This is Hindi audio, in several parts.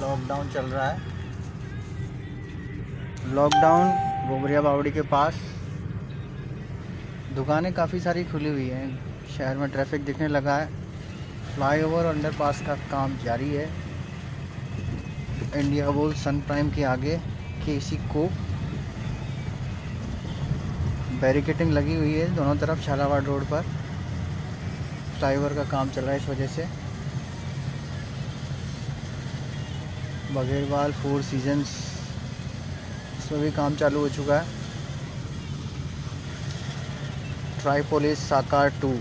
लॉकडाउन चल रहा है। लॉकडाउन गोबरिया बावड़ी के पास। दुकानें काफ़ी सारी खुली हुई हैं। शहर में ट्रैफ़िक दिखने लगा है। फ्लाईओवर अंडरपास का काम जारी है। इंडिया बोल सन प्राइम के आगे के सी को बैरिकेटिंग लगी हुई है दोनों तरफ़ झालावाड़ रोड पर। फ्लाईओवर का काम चल रहा है इस वजह से। बघेरवाल फोर सीजन्स इसमें भी काम चालू हो चुका है। ट्राईपोलिस साकार टू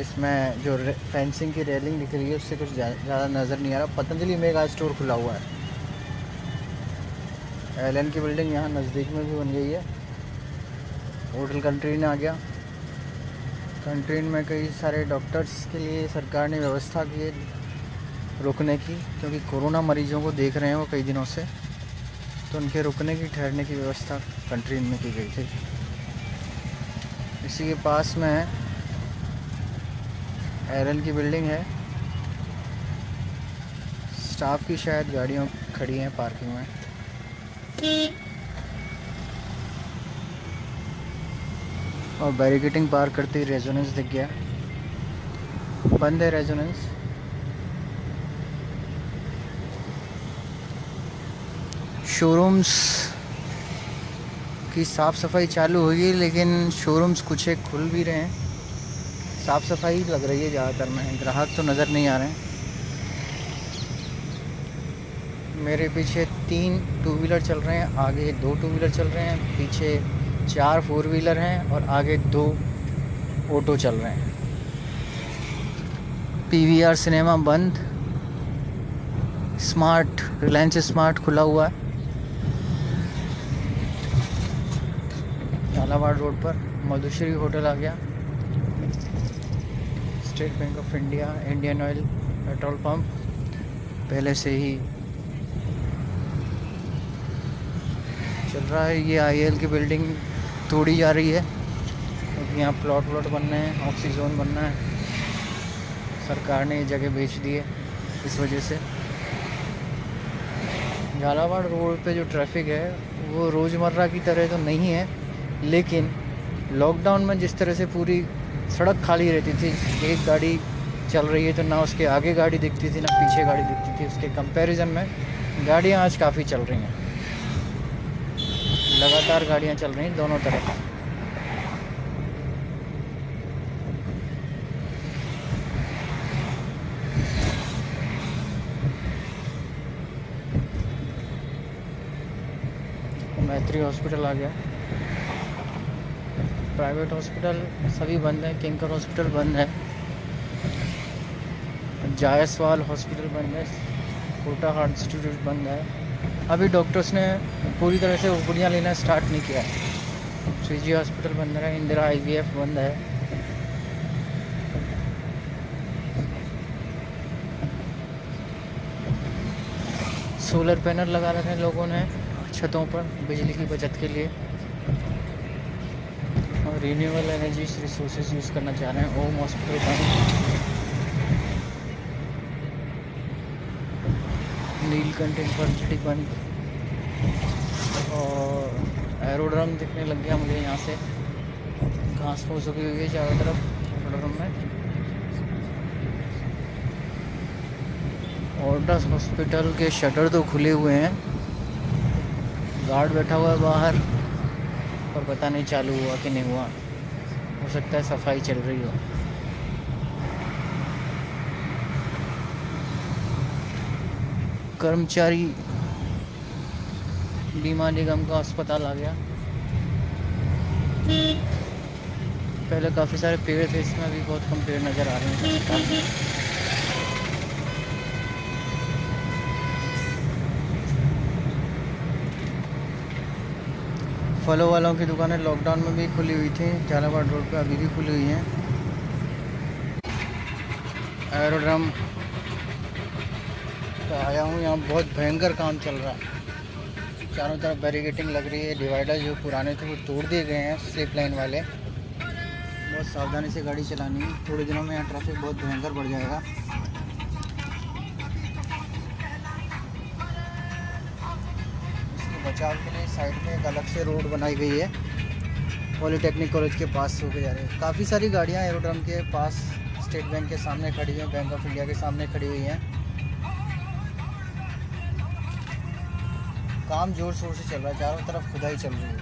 इसमें जो फेंसिंग की रेलिंग दिख रही है, उससे कुछ ज़्यादा नज़र नहीं आ रहा। पतंजलि मेगा स्टोर खुला हुआ है। एलएन की बिल्डिंग यहाँ नज़दीक में भी बन गई है। होटल कंट्री ने आ गया। कंट्रीन में कई सारे डॉक्टर्स के लिए सरकार ने व्यवस्था की है रुकने की, क्योंकि कोरोना मरीजों को देख रहे हैं वो कई दिनों से तो उनके रुकने की, ठहरने की व्यवस्था कंट्रीन में की गई थी। इसी के पास में एरन की बिल्डिंग है। स्टाफ की शायद गाड़ियाँ खड़ी हैं पार्किंग में। और बैरिकेटिंग पार करते ही रेजोनेंस दिख गया। बंद है रेजोनेंस शोरूम्स की साफ़ सफ़ाई चालू हुई है, लेकिन शोरूम्स कुछ एक खुल भी रहे हैं। साफ़ सफ़ाई लग रही है ज़्यादातर में। ग्राहक तो नज़र नहीं आ रहे हैं। मेरे पीछे तीन टू व्हीलर चल रहे हैं, आगे दो टू व्हीलर चल रहे हैं, पीछे चार फोर व्हीलर हैं और आगे दो ऑटो चल रहे हैं। पीवीआर सिनेमा बंद। स्मार्ट, रिलायंस स्मार्ट खुला हुआ है। झालावाड़ रोड पर मधुश्री होटल आ गया। State bank of India, Indian oil petrol pump. पहले से ही चल रहा है। ये आईएल की बिल्डिंग तोड़ी जा रही है। क्योंकि यहाँ प्लॉट व्लॉट बनना है ऑक्सीजोन बनना है। सरकार ने ये जगह बेच दी है इस वजह से। झालावाड़ रोड पे जो ट्रैफ़िक है, वो रोज़मर्रा की तरह तो नहीं है, लेकिन लॉकडाउन में जिस तरह से पूरी सड़क खाली रहती थी, एक गाड़ी चल रही है तो ना उसके आगे गाड़ी दिखती थी, ना पीछे गाड़ी दिखती थी। उसके कंपैरिजन में गाड़ियाँ आज काफ़ी चल रही हैं। लगातार गाड़ियाँ चल रही हैं दोनों तरफ़। मैत्री हॉस्पिटल आ गया। प्राइवेट हॉस्पिटल सभी बंद हैं, किंकर हॉस्पिटल बंद है। जायसवाल हॉस्पिटल बंद है, कोटा हार्ट इंस्टीट्यूट बंद है। अभी डॉक्टर्स ने पूरी तरह से ओपीडियाँ लेना स्टार्ट नहीं किया। है श्रीजी हॉस्पिटल बंद है इंदिरा आईवीएफ बंद है। सोलर पैनल लगा रखे हैं लोगों ने छतों पर बिजली की बचत के लिए। और रीन्यूएबल एनर्जी रिसोर्सेज यूज़ करना चाह रहे हैं। ओम हॉस्पिटल बंद। नीलकंठ यूनिवर्सिटी बंद और एरोड्रम दिखने लग गया मुझे यहाँ से। घास फूस उगी हुई है चारों तरफ़ एरोड्रम में। ऑर्डस हॉस्पिटल के शटर तो खुले हुए हैं। गार्ड बैठा हुआ है बाहर, पर पता नहीं चालू हुआ कि नहीं हुआ। हो सकता है सफ़ाई चल रही हो। कर्मचारी बीमा निगम का अस्पताल आ गया। पहले काफ़ी सारे पेड़ थे, इसमें अभी बहुत कम पेड़ नज़र आ रहे हैं। फलों वालों की दुकानें लॉकडाउन में भी खुली हुई थी, झालावाड़ रोड पे अभी भी खुली हुई हैं। एरोड्रम तो आया हूँ। यहाँ बहुत भयंकर काम चल रहा है। चारों तरफ़ बैरिकेटिंग लग रही है। डिवाइडर जो पुराने थे, वो तोड़ दिए गए हैं स्लिप लाइन वाले। बहुत सावधानी से गाड़ी चलानी है। थोड़े दिनों में यहाँ ट्रैफ़िक बहुत भयंकर बढ़ जाएगा। इसके बचाव के लिए साइड में एक अलग से रोड बनाई गई है। पॉलीटेक्निक कॉलेज के पास होकर जा रहे हैं। काफ़ी सारी गाड़ियाँ एरोड्रम के पास स्टेट बैंक के सामने खड़ी हैं। बैंक ऑफ़ इंडिया के सामने खड़ी हुई हैं। काम ज़ोर शोर से चल रहा है, चारों तरफ़ खुदाई चल रही है।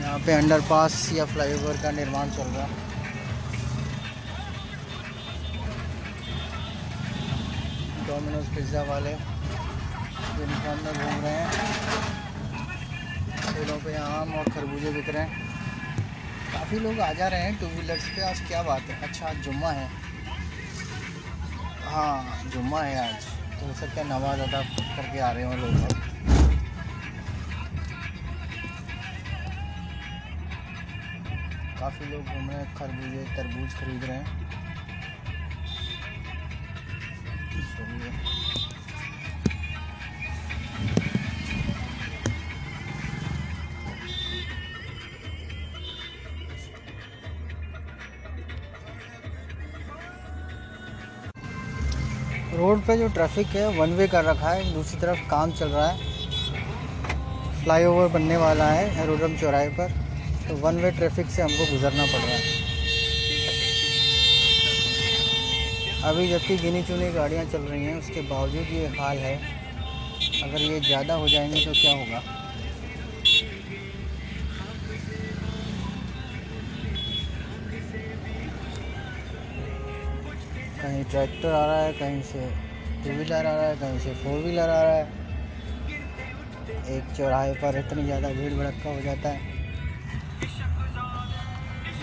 यहाँ पे अंडरपास या फ्लाईओवर का निर्माण चल रहा है। डोमिनोज पिज़्ज़ा वाले यूनिफॉर्म में घूम रहे हैं। ठेलों पे आम और खरबूजे बिक रहे हैं। काफ़ी लोग आ जा रहे हैं टू व्हीलर्स पे, आज क्या बात है? अच्छा आज जुम्मा है। हाँ जुम्मा है आज। तो हो सकता है नमाज़ अदा करके आ रहे हो लोग काफ़ी लोग घूम रहे हैं, खरबूजे, तरबूज खरीद रहे हैं। पे जो ट्रैफ़िक है वन वे कर रखा है, दूसरी तरफ़ काम चल रहा है। फ्लाईओवर बनने वाला है एरोड्रम चौराहे पर। तो वन वे ट्रैफ़िक से हमको गुजरना पड़ रहा है। अभी जबकि गिनी चुनी गाड़ियाँ चल रही हैं, उसके बावजूद ये हाल है। अगर ये ज़्यादा हो जाएँगे तो क्या होगा? कहीं ट्रैक्टर आ रहा है, कहीं से टू व्हीलर आ रहा है, कहीं से फोर व्हीलर आ रहा है। एक चौराहे पर इतनी ज़्यादा भीड़ भड़का हो जाता है।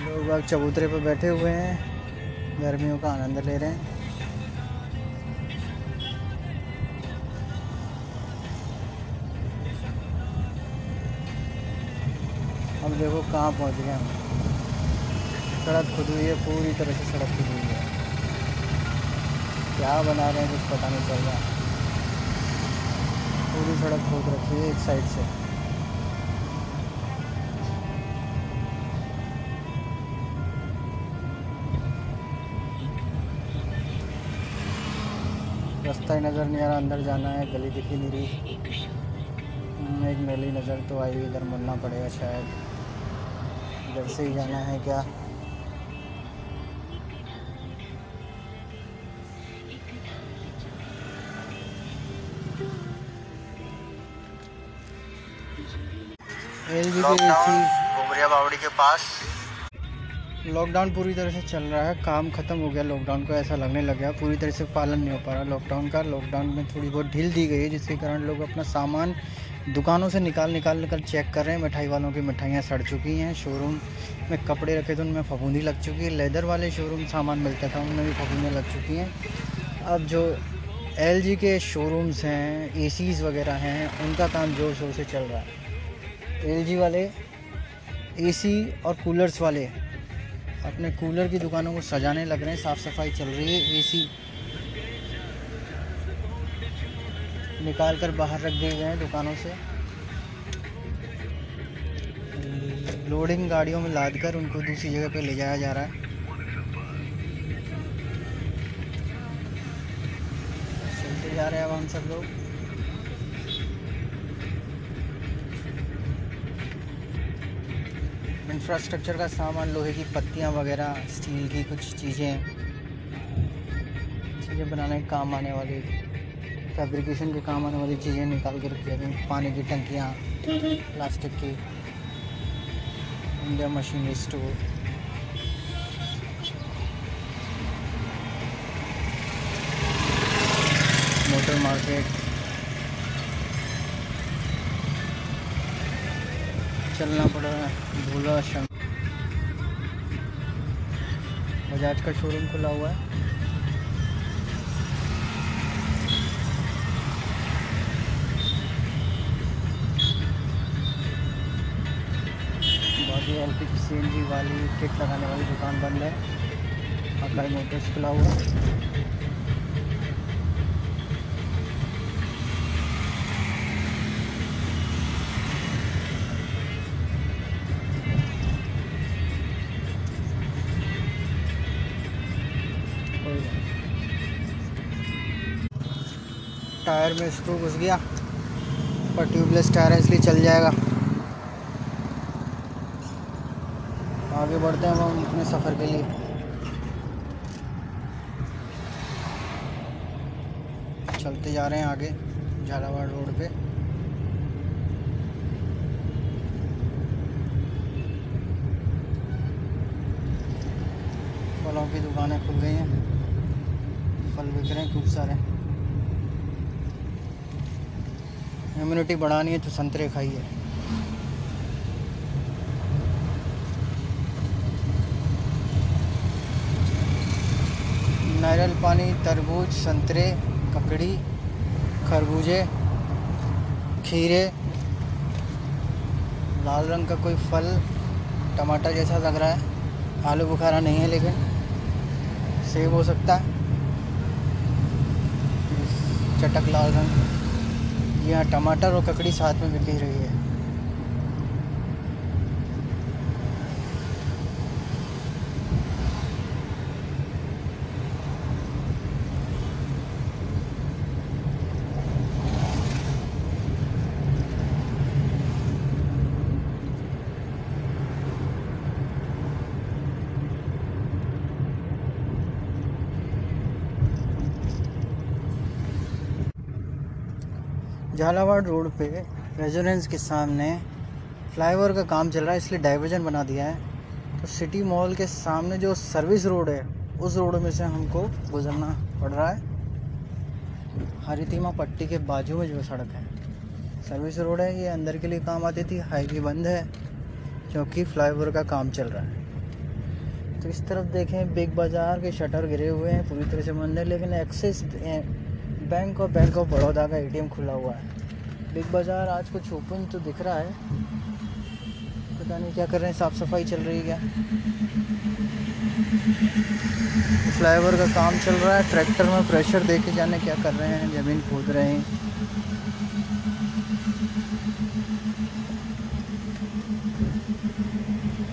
लोग अब चबूतरे पर बैठे हुए हैं, गर्मियों का आनंद ले रहे हैं। अब देखो कहाँ पहुँच गए हम। सड़क खुद हुई है, पूरी तरह से सड़क खुद हुई है। क्या बना रहे हैं कुछ पता नहीं चल रहा। पूरी सड़क खोद रखी है एक साइड से। रास्ता ही नज़र नहीं आ रहा अंदर जाना है गली दिखी नहीं रही। हम्म, एक मेली नज़र तो आई इधर मुड़ना पड़ेगा शायद। इधर से ही जाना है क्या? बावड़ी के पास। लॉकडाउन पूरी तरह से चल रहा है काम ख़त्म हो गया लॉकडाउन को ऐसा लगने लग गया पूरी तरह से पालन नहीं हो पा रहा लॉकडाउन का। लॉकडाउन में थोड़ी बहुत ढील दी गई है जिसके कारण लोग अपना सामान दुकानों से निकाल निकाल कर चेक कर रहे हैं। मिठाई वालों की मिठाइयाँ सड़ चुकी हैं शोरूम में कपड़े रखे थे उनमें फफूंदी लग चुकी है। लेदर वाले शोरूम सामान मिलता था उनमें भी फफूंदी लग चुकी हैं। अब जो एलजी के शोरूम्स हैं ए वगैरह हैं उनका काम ज़ोर शोर से चल रहा है। एलजी वाले, एसी और कूलर्स वाले। अपने कूलर की दुकानों को सजाने लग रहे हैं, साफ़ सफ़ाई चल रही है, एसी। निकाल कर बाहर रख दिए गए हैं दुकानों से। लोडिंग गाड़ियों में लाद कर उनको दूसरी जगह पे ले जाया जा रहा है। चलते जा रहे हैं अब हम सब लोग। इंफ्रास्ट्रक्चर का सामान, लोहे की पत्तियाँ वगैरह स्टील की कुछ चीज़ें। चीज़ें बनाने के काम आने वाली फैब्रिकेशन के काम आने वाली चीज़ें निकाल के रखी जाती हैं। पानी की टंकियाँ प्लास्टिक की। India machinery store motor market. चलना पड़, भूला शंक। बजाज का शोरूम खुला हुआ है। बाकी L P C N G वाली किट लगाने वाली दुकान बंद है। अप्लाई मोटर्स खुला हुआ है। टायर में स्क्रू घुस गया, पर ट्यूबलेस टायर है, इसलिए चल जाएगा। आगे बढ़ते हैं हम अपने सफ़र के लिए। चलते जा रहे हैं आगे, झालावाड़ रोड पे। फलों की दुकानें खुल गई हैं, फल बिक रहे हैं, खूब सारे। इम्यूनिटी बढ़ानी है तो संतरे खाइए नारियल पानी, तरबूज, संतरे, ककड़ी, खरबूजे, खीरे, लाल रंग का कोई फल, टमाटर जैसा लग रहा है। आलू बुखारा नहीं है लेकिन सेब हो सकता। है चटक लाल रंग। यहाँ टमाटर और ककड़ी साथ में बिक रही है। झालावाड़ रोड पे रेजोरेंस के सामने फ्लाईओवर का काम चल रहा है, इसलिए डाइवर्जन बना दिया है। तो सिटी मॉल के सामने जो सर्विस रोड है, उस रोड में से हमको गुजरना पड़ रहा है। हरितिमा पट्टी के बाजू में जो सड़क है, सर्विस रोड है, ये अंदर के लिए काम आती थी, हाईवे बंद है क्योंकि फ्लाईओवर का काम चल रहा है। तो इस तरफ़ देखें, बिग बाज़ार के शटर गिरे हुए हैं, पूरी तरह से बंद है, लेकिन एक्सेस बैंक और बैंक ऑफ़ बड़ौदा का एटीएम खुला हुआ है। बिग बाज़ार आज कुछ ओपन तो दिख रहा है। पता नहीं क्या कर रहे हैं साफ़ सफ़ाई चल रही है क्या? फ्लाईओवर का काम चल रहा है, ट्रैक्टर में प्रेशर दे के जाने क्या कर रहे हैं, ज़मीन खोद रहे हैं।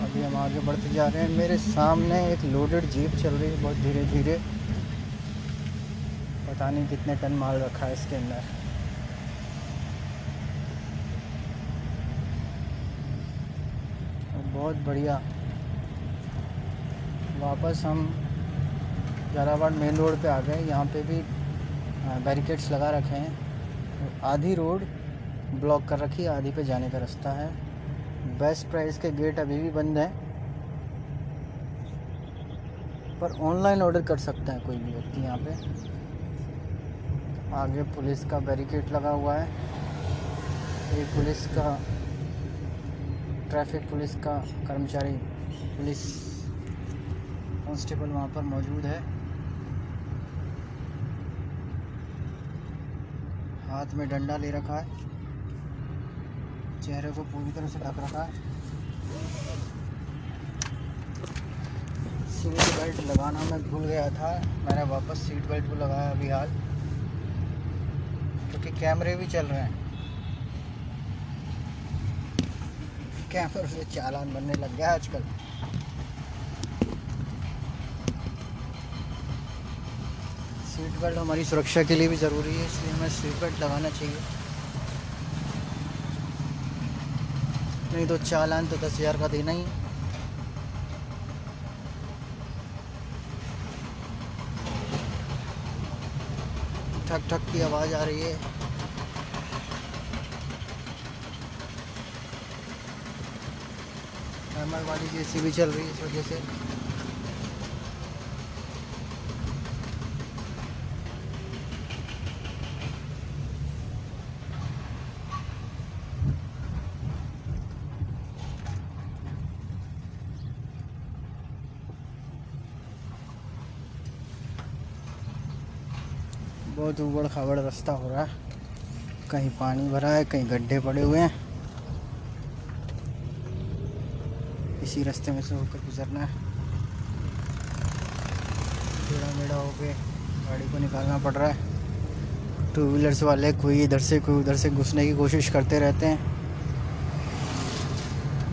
अभी हम आगे बढ़ते जा रहे हैं। मेरे सामने एक लोडेड जीप चल रही है, बहुत धीरे धीरे पता नहीं कितने टन माल रखा है इसके अंदर। बहुत बढ़िया। वापस हम झालावाड़ मेन रोड पे आ गए। यहाँ पे भी बैरिकेड्स लगा रखे हैं। आधी रोड ब्लॉक कर रखी है, आधी पे जाने का रास्ता है। बेस्ट प्राइस के गेट अभी भी बंद हैं। पर ऑनलाइन ऑर्डर कर सकते हैं कोई भी व्यक्ति यहाँ पे। आगे पुलिस का बैरिकेड लगा हुआ है। एक पुलिस का, ट्रैफ़िक पुलिस का कर्मचारी पुलिस कांस्टेबल वहाँ पर मौजूद है। हाथ में डंडा ले रखा है। चेहरे को पूरी तरह से ढक रखा है। सीट बेल्ट लगाना मैं भूल गया था। मैंने वापस सीट बेल्ट को लगाया अभी हाल। क्योंकि कैमरे भी चल रहे हैं। कैमरे से चालान बनने लग गया आजकल। सीट बेल्ट हमारी सुरक्षा के लिए भी ज़रूरी है, इसलिए हमें सीट बेल्ट लगाना चाहिए। नहीं तो चालान तो दस हज़ार का देना ही। ठक ठक की आवाज़ आ रही है। नॉर्मल वाली जेसीबी चल रही है इस वजह से। बहुत उबड़ खाबड़ रास्ता हो रहा है। कहीं पानी भरा है, कहीं गड्ढे पड़े हुए हैं। इसी रास्ते में से होकर गुजरना है। टेढ़ा मेढ़ा होके गाड़ी को निकालना पड़ रहा है। टू व्हीलर्स वाले कोई इधर से, कोई उधर से घुसने की कोशिश करते रहते हैं।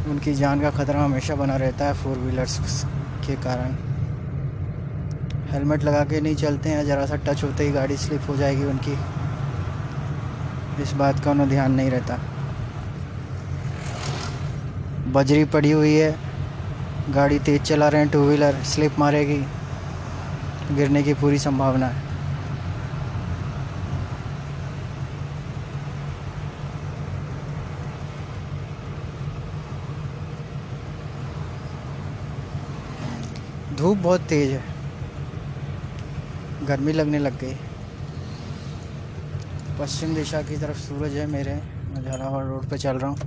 उनकी जान का खतरा हमेशा बना रहता है फोर व्हीलर्स के कारण। हेलमेट लगा के नहीं चलते हैं, ज़रा सा टच होते ही गाड़ी स्लिप हो जाएगी उनकी। इस बात का उन्हें ध्यान नहीं रहता। बजरी पड़ी हुई है, गाड़ी तेज़ चला रहे हैं टू व्हीलर स्लिप मारेगी। गिरने की पूरी संभावना है। धूप बहुत तेज़ है। गर्मी लगने लग गई। पश्चिम दिशा की तरफ़ सूरज है मेरे। मैं झालावाड़ रोड पे चल रहा हूँ।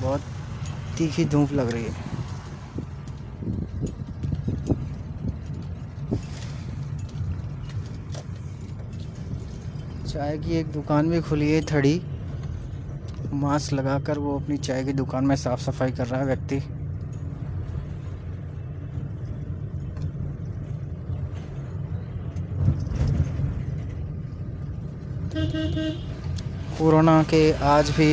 बहुत तीखी धूप लग रही है। चाय की एक दुकान भी खुली है, थड़ी। मास्क लगाकर वो अपनी चाय की दुकान में साफ़ सफ़ाई कर रहा है व्यक्ति। कोरोना के आज भी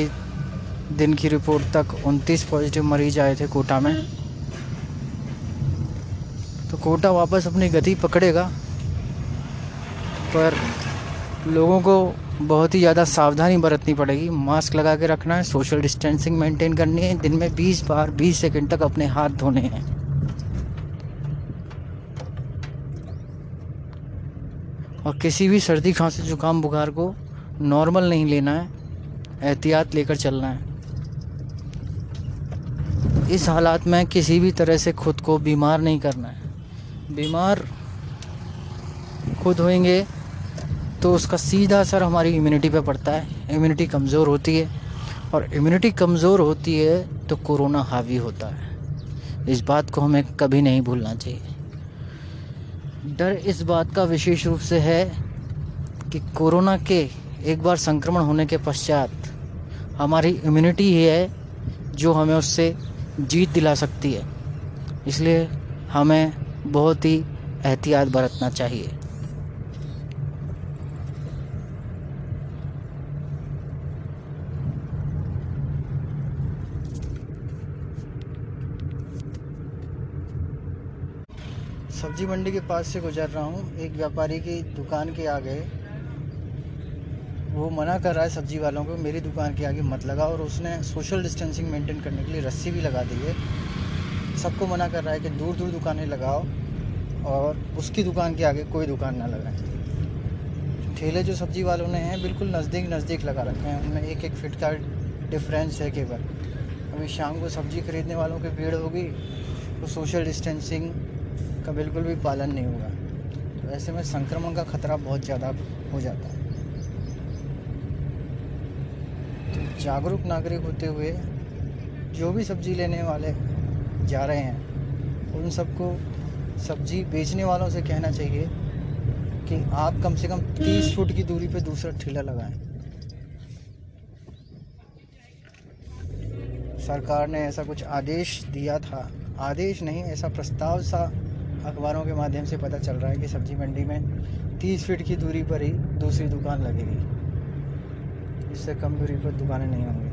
दिन की रिपोर्ट तक 29 पॉजिटिव मरीज़ आए थे कोटा में। तो कोटा वापस अपनी गति पकड़ेगा, पर लोगों को बहुत ही ज़्यादा सावधानी बरतनी पड़ेगी। मास्क लगा के रखना है, सोशल डिस्टेंसिंग मेंटेन करनी है, दिन में 20 बार 20 सेकंड तक अपने हाथ धोने हैं। और किसी भी सर्दी, खांसी, जुकाम, बुखार को नॉर्मल नहीं लेना है, एहतियात लेकर चलना है। इस हालात में किसी भी तरह से खुद को बीमार नहीं करना है। बीमार खुद होएँगे तो उसका सीधा असर हमारी इम्यूनिटी पे पड़ता है। इम्यूनिटी कमज़ोर होती है और इम्यूनिटी कमज़ोर होती है तो कोरोना हावी होता है। इस बात को हमें कभी नहीं भूलना चाहिए। डर इस बात का विशेष रूप से है कि कोरोना के एक बार संक्रमण होने के पश्चात हमारी इम्यूनिटी ही है जो हमें उससे जीत दिला सकती है। इसलिए हमें बहुत ही एहतियात बरतना चाहिए। सब्ज़ी मंडी के पास से गुजर रहा हूँ। एक व्यापारी की दुकान के आगे। वो मना कर रहा है सब्ज़ी वालों को, मेरी दुकान के आगे मत लगा। और उसने सोशल डिस्टेंसिंग मेंटेन करने के लिए रस्सी भी लगा दी है। सबको मना कर रहा है कि दूर दूर दुकानें लगाओ और उसकी दुकान के आगे कोई दुकान ना लगाए। ठेले जो सब्ज़ी वालों ने हैं, बिल्कुल नज़दीक नज़दीक लगा रखे हैं। उनमें एक एक फिट का डिफरेंस है केवल। अभी शाम को सब्ज़ी खरीदने वालों की भीड़ होगी तो सोशल डिस्टेंसिंग का बिल्कुल भी पालन नहीं होगा। तो ऐसे में संक्रमण का खतरा बहुत ज़्यादा हो जाता है। तो जागरूक नागरिक होते हुए जो भी सब्ज़ी लेने वाले जा रहे हैं, उन सबको सब्ज़ी बेचने वालों से कहना चाहिए कि आप कम से कम तीस फुट की दूरी पे दूसरा ठेला लगाएँ। सरकार ने ऐसा कुछ आदेश दिया था। आदेश नहीं, ऐसा प्रस्ताव सा अखबारों के माध्यम से पता चल रहा है कि सब्ज़ी मंडी में तीस फीट की दूरी पर ही दूसरी दुकान लगेगी। इससे कम दूरी पर दुकानें नहीं होंगी।